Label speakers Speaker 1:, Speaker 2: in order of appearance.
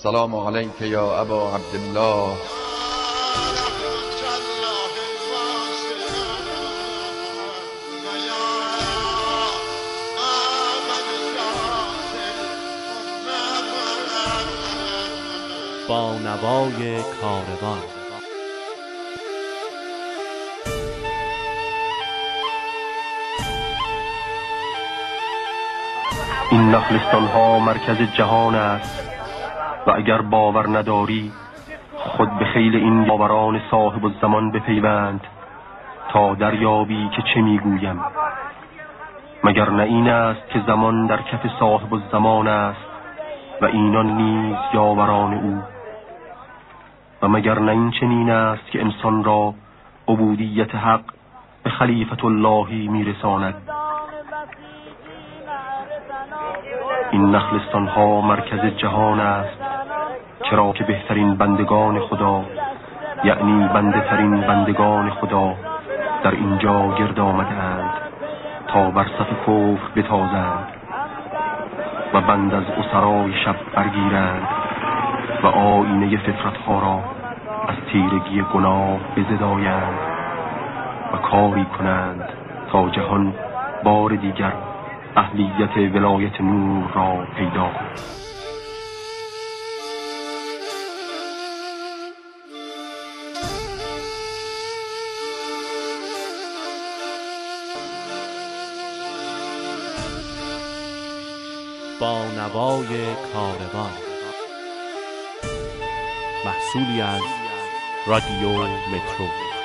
Speaker 1: السلام علیک یا ابا عبدالله
Speaker 2: با نوای کاروان.
Speaker 3: این نخلستان ها مرکز جهان است. و اگر باور نداری خود به خیل این باوران صاحب الزمان بپیوند تا دریابی که چه می‌گویم. مگر نه این است که زمان در کف صاحب الزمان است و اینان نیز یاوران او؟ و مگر نه این چنین است که انسان را عبودیت حق به خلیفت اللهی میرساند؟ این نخلستان ها مرکز جهان است. چرا که بهترین بندگان خدا یعنی بنده ترین بندگان خدا در اینجا گرد آمده اند تا بر صف کفر بتازند و بند از اسرای شب برگیرند و آینه فطرت ها را از تیرگی گناه بزدایند و کاری کنند تا جهان بار دیگر اهلیت ولایت نور را پیدا کند.
Speaker 2: با نوای کاروان. محصولی از رادیو مترو.